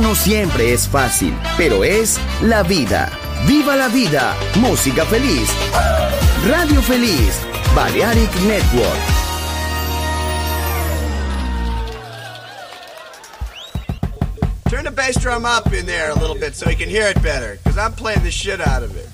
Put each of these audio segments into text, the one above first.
No siempre es fácil, pero es la vida. ¡Viva la vida! Música feliz. Radio Feliz. Balearic Network. Turn the bass drum up in there a little bit so he can hear it better, because I'm playing the shit out of it.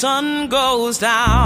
Sun goes down.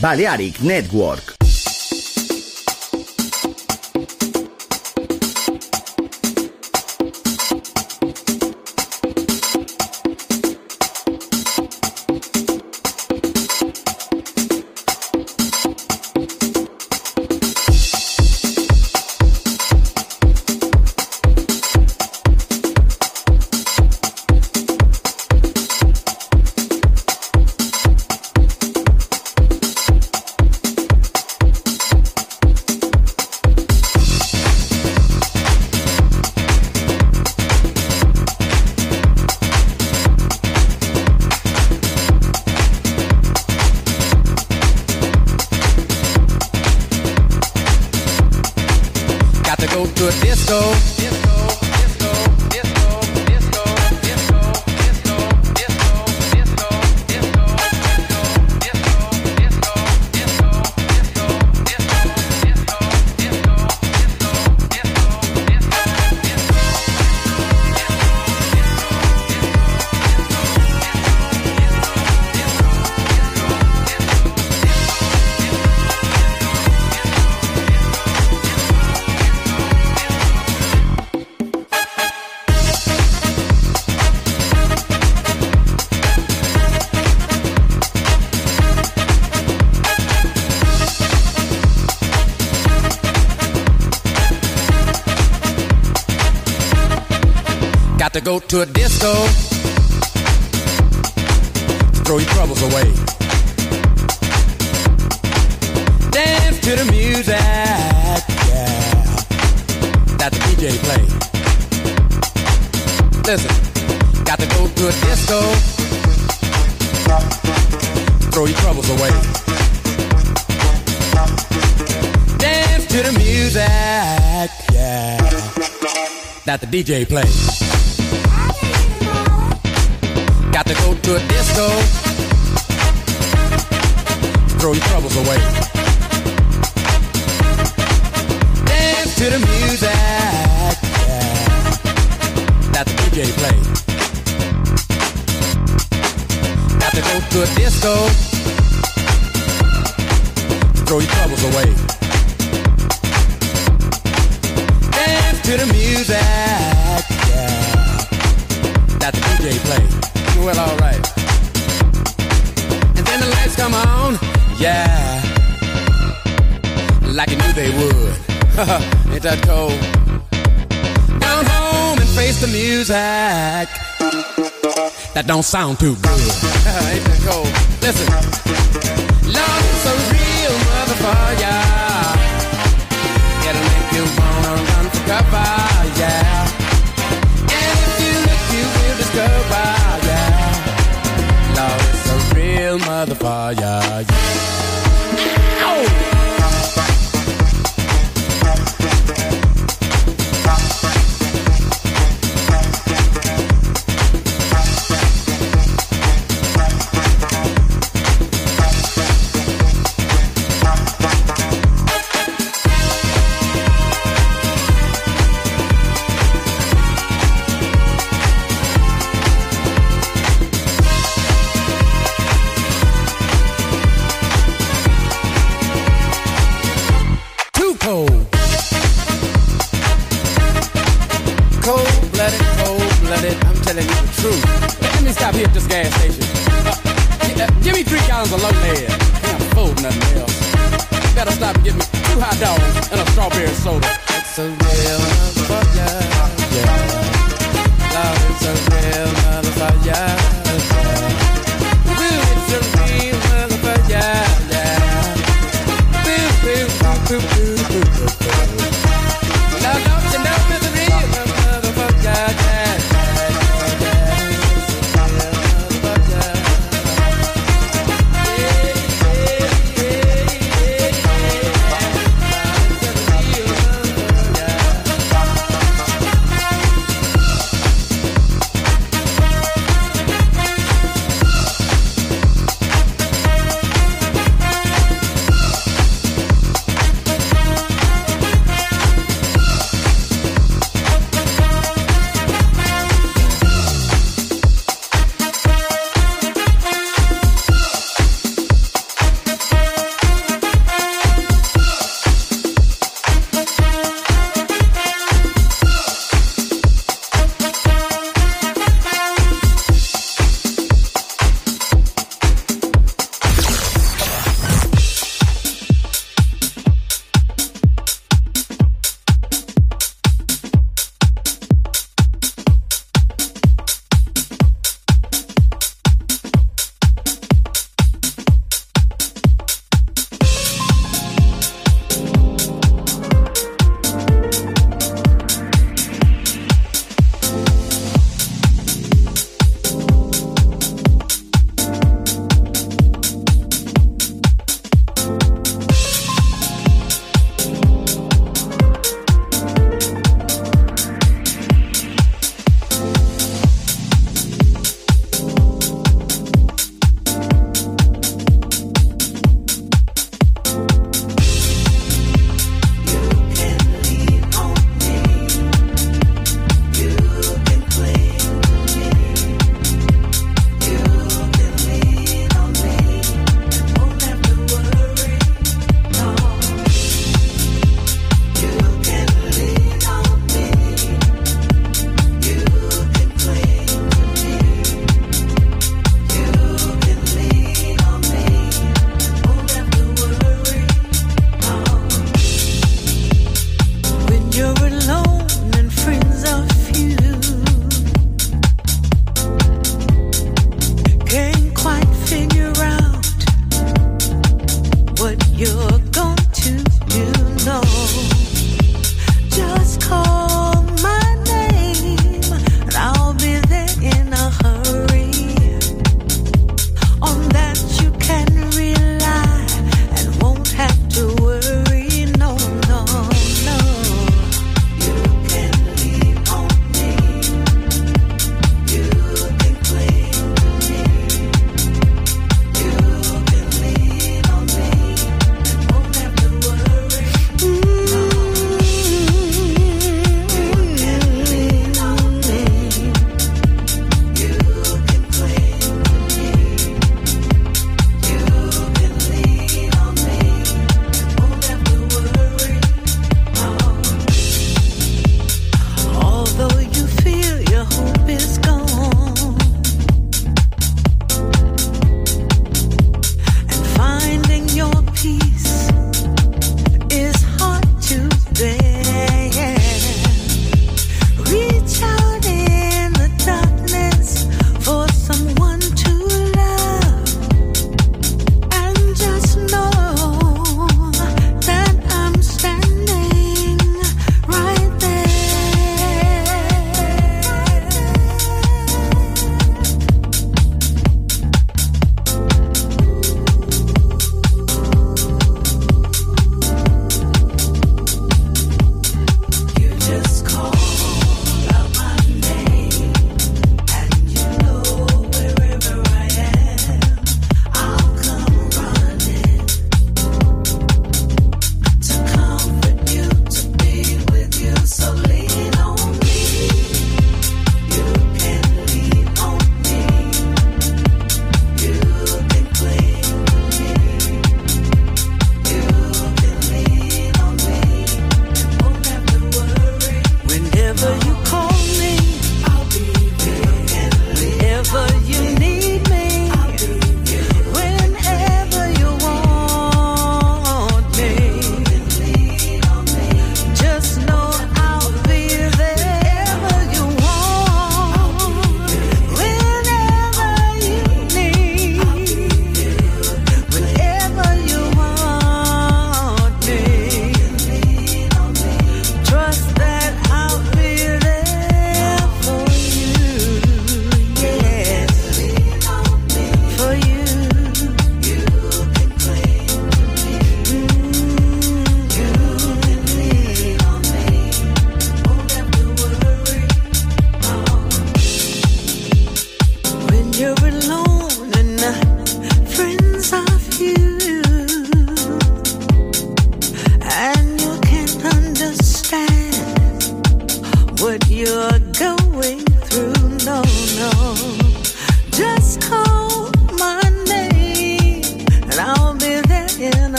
Balearic Network. Day sound to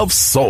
Of soul.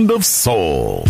Sound of soul.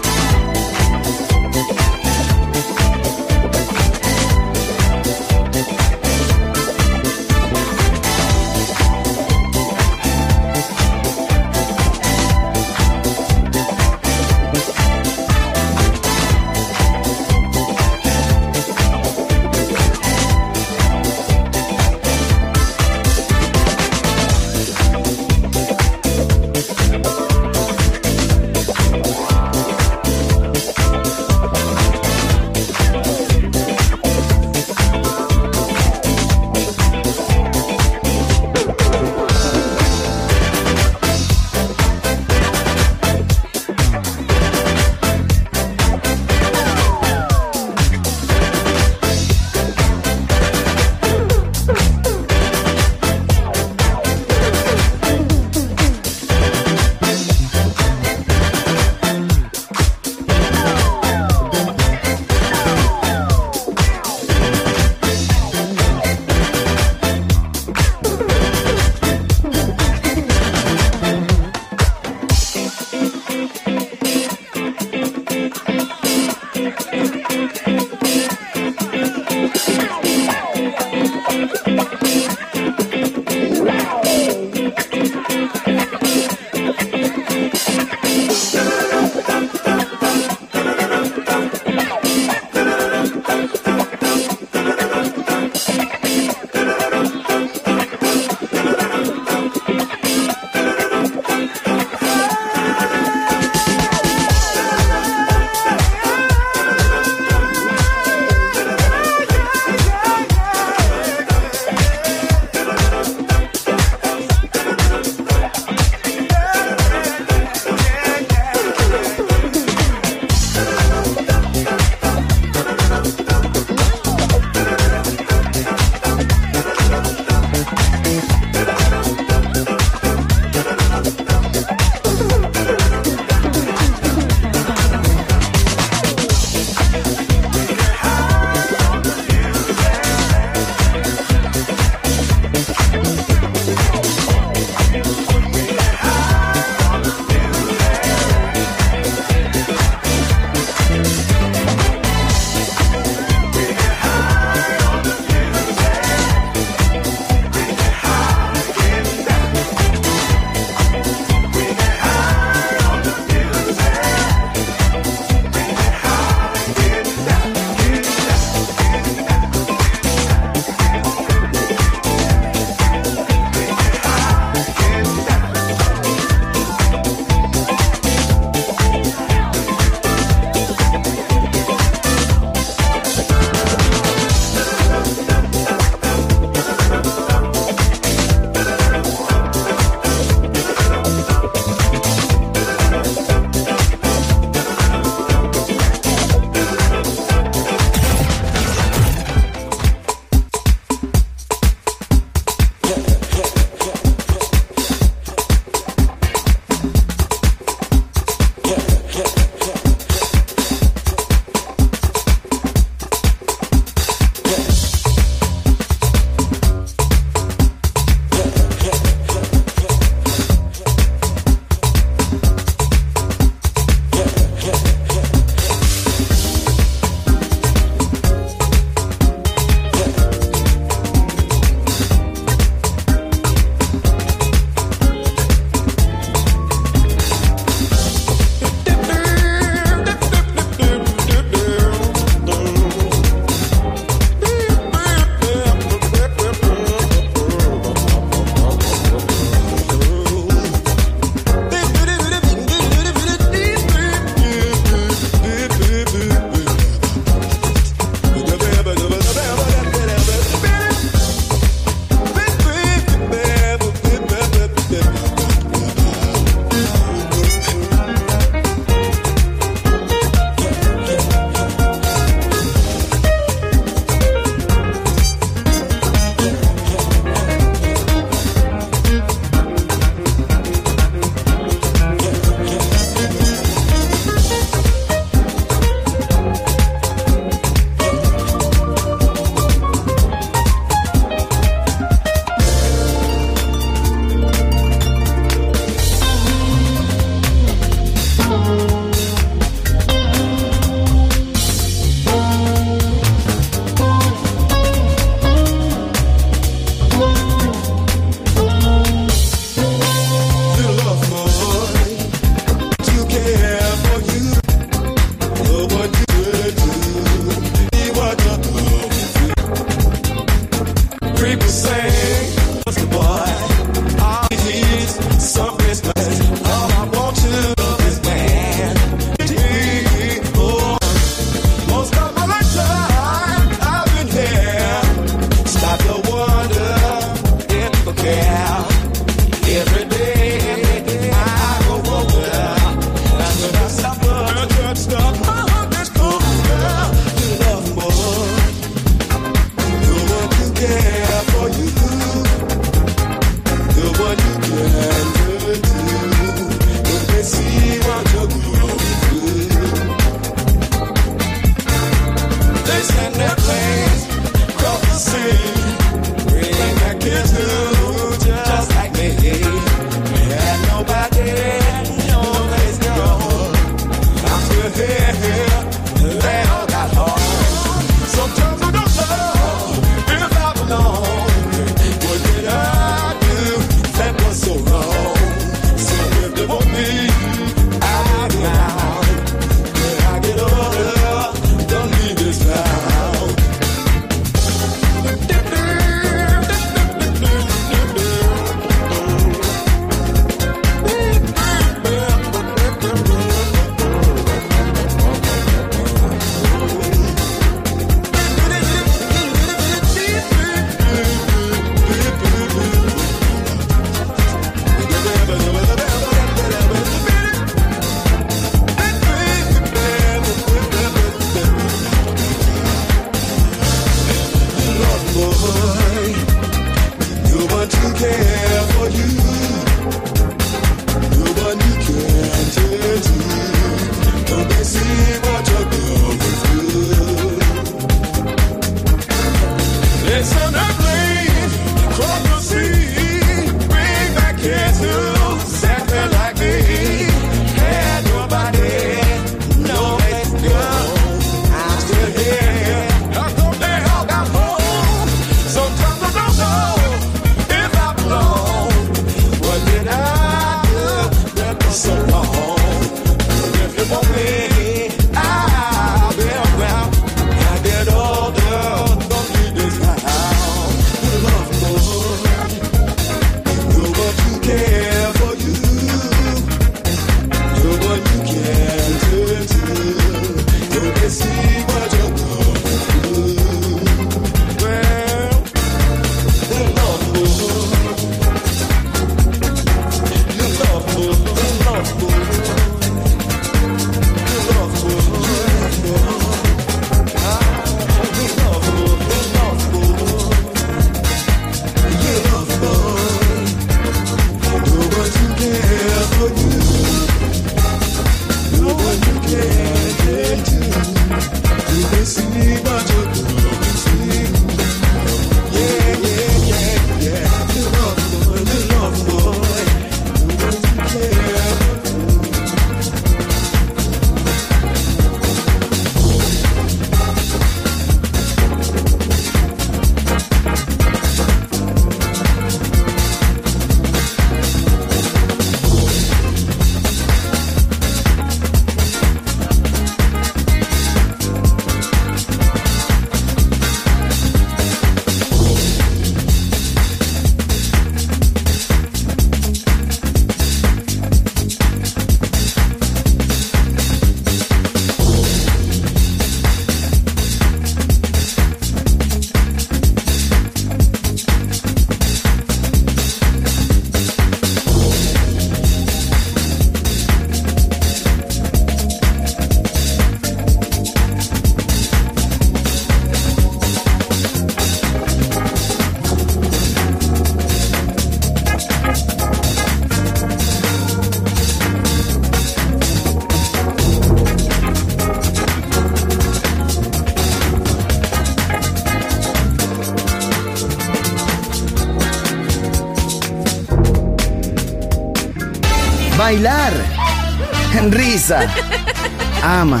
Ama.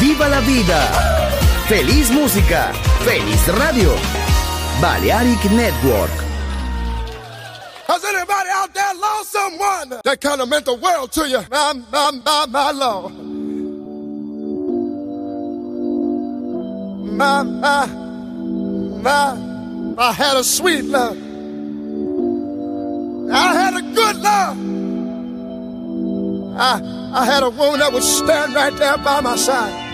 ¡Viva la vida! ¡Feliz música! ¡Feliz radio! Balearic Network. Has anybody out there lost someone that kind of meant the world to you? My, my, my, my. My, my, my, I had a sweet love. Had a woman that would stand right there by my side.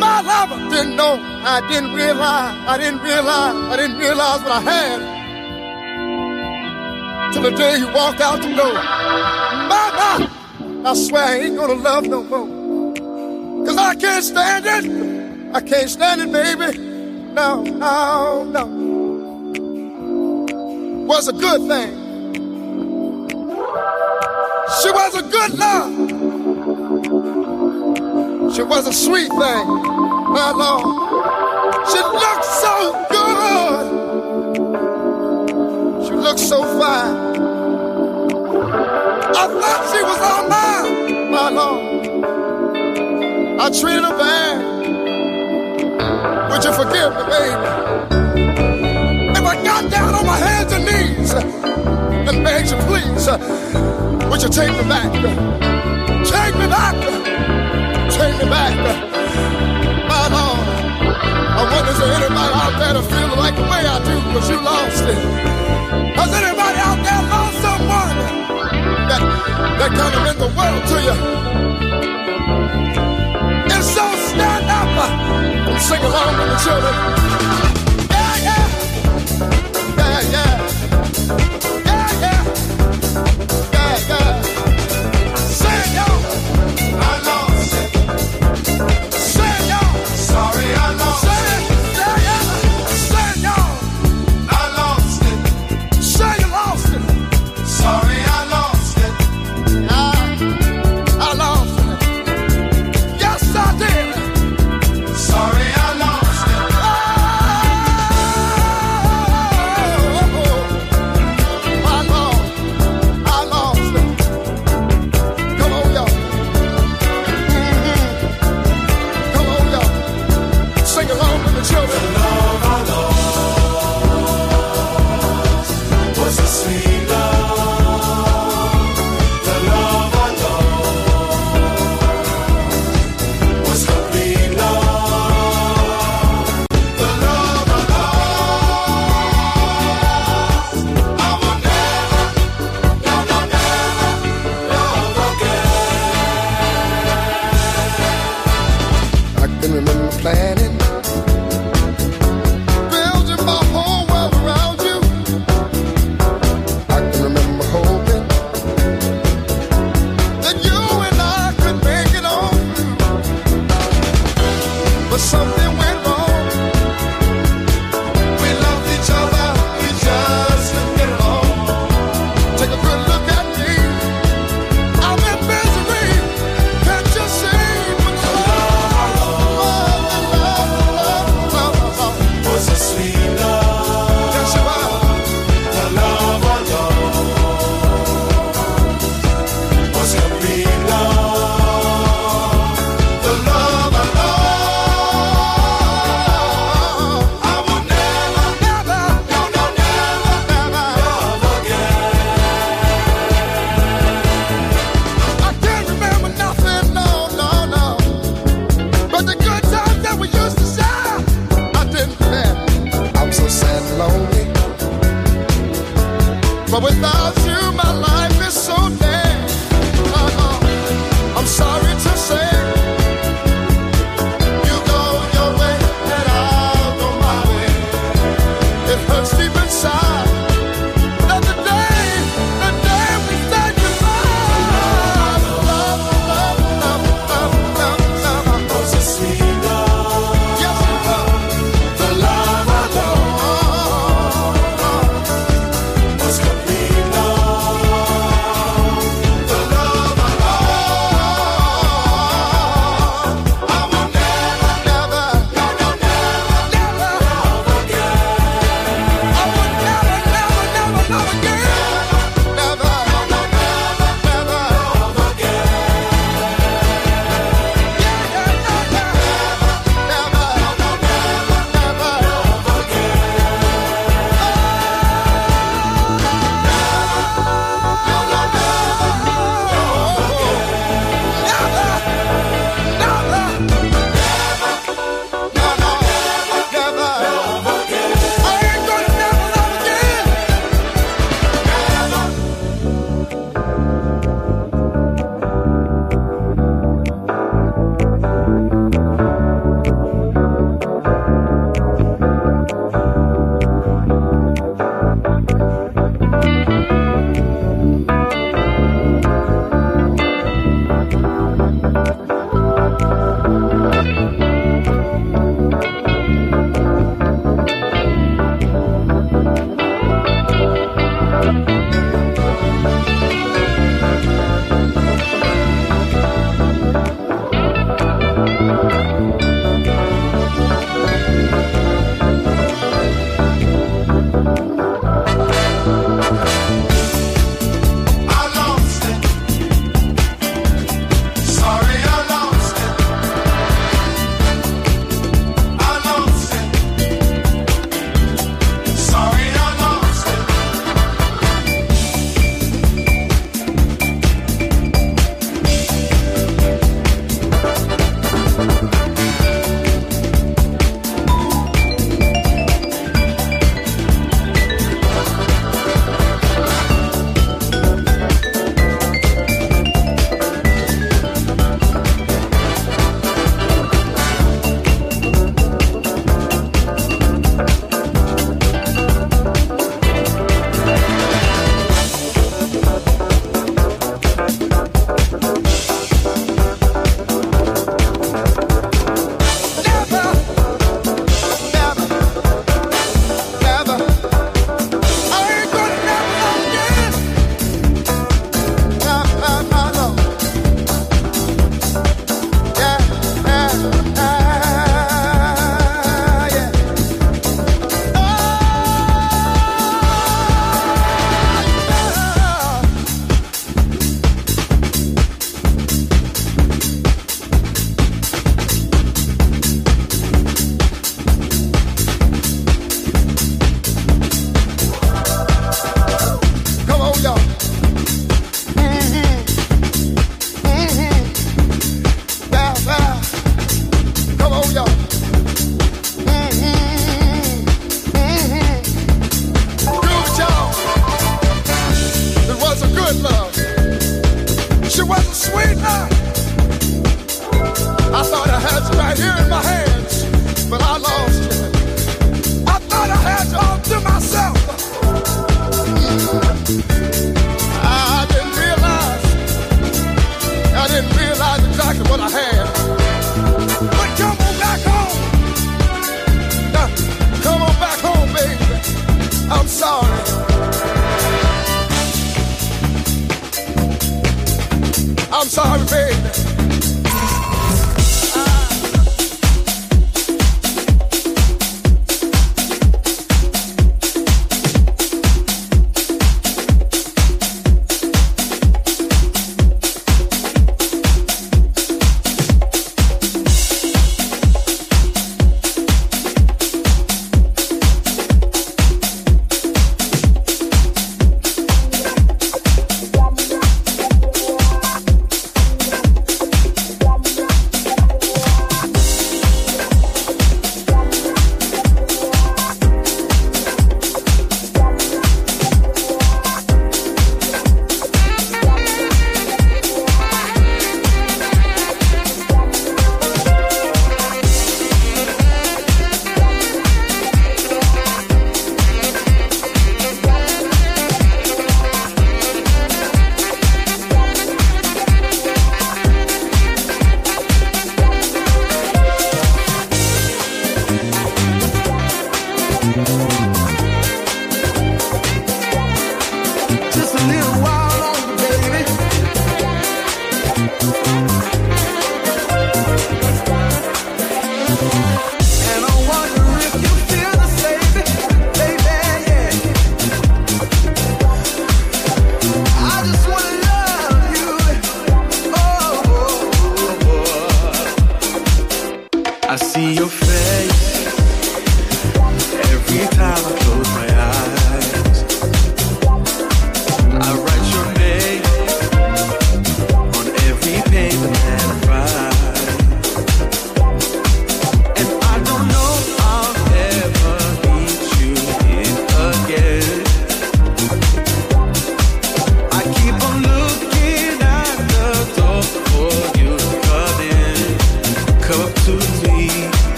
My lover didn't know. I didn't realize. I didn't realize. I didn't realize what I had till the day you walk out the door. Mama, I swear I ain't gonna love no more. Cause I can't stand it. I can't stand it, baby. No, no, no. Was a good thing. Good love. She was a sweet thing. My Lord. She looked so good. She looked so fine. I thought she was all mine, my Lord. I treated her bad. Would you forgive me, baby? If I got down on my hands and knees and begged you, please, would you take me back? Take me back. Take me back. My Lord. I wonder is there anybody out there that feel like the way I do, because you lost it. Has anybody out there lost someone that, that kind of meant the world to you? If so, stand up and sing along with the children.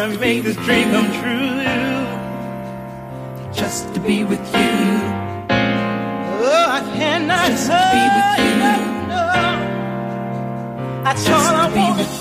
gonna make this dream come true. Just to be with you. Oh, I cannot. Just to be with you. No, no. That's all I want.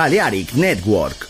Balearic Network.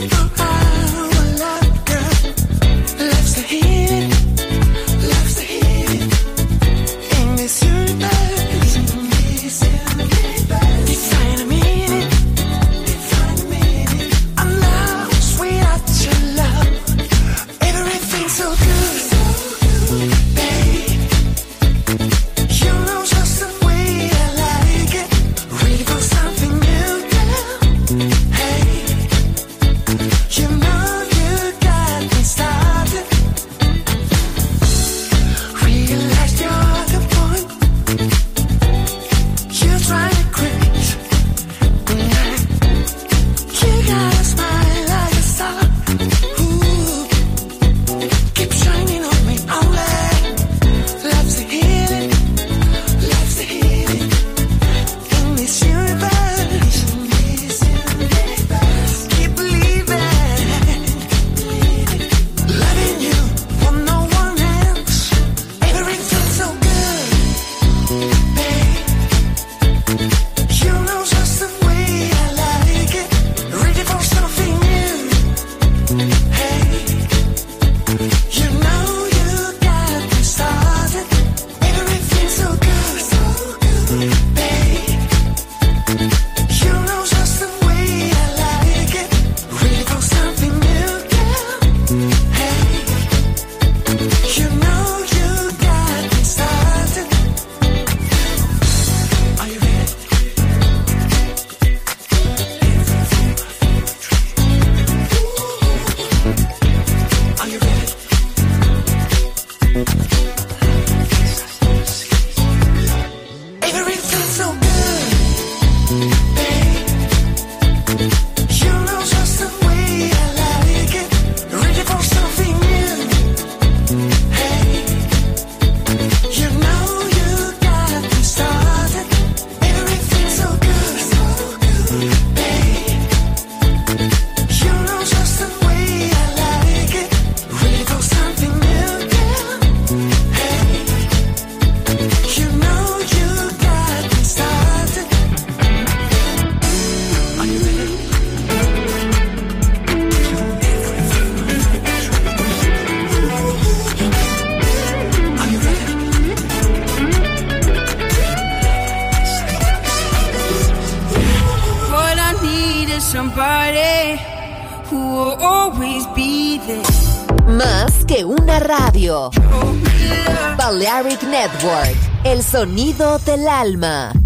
You. Sonido del alma.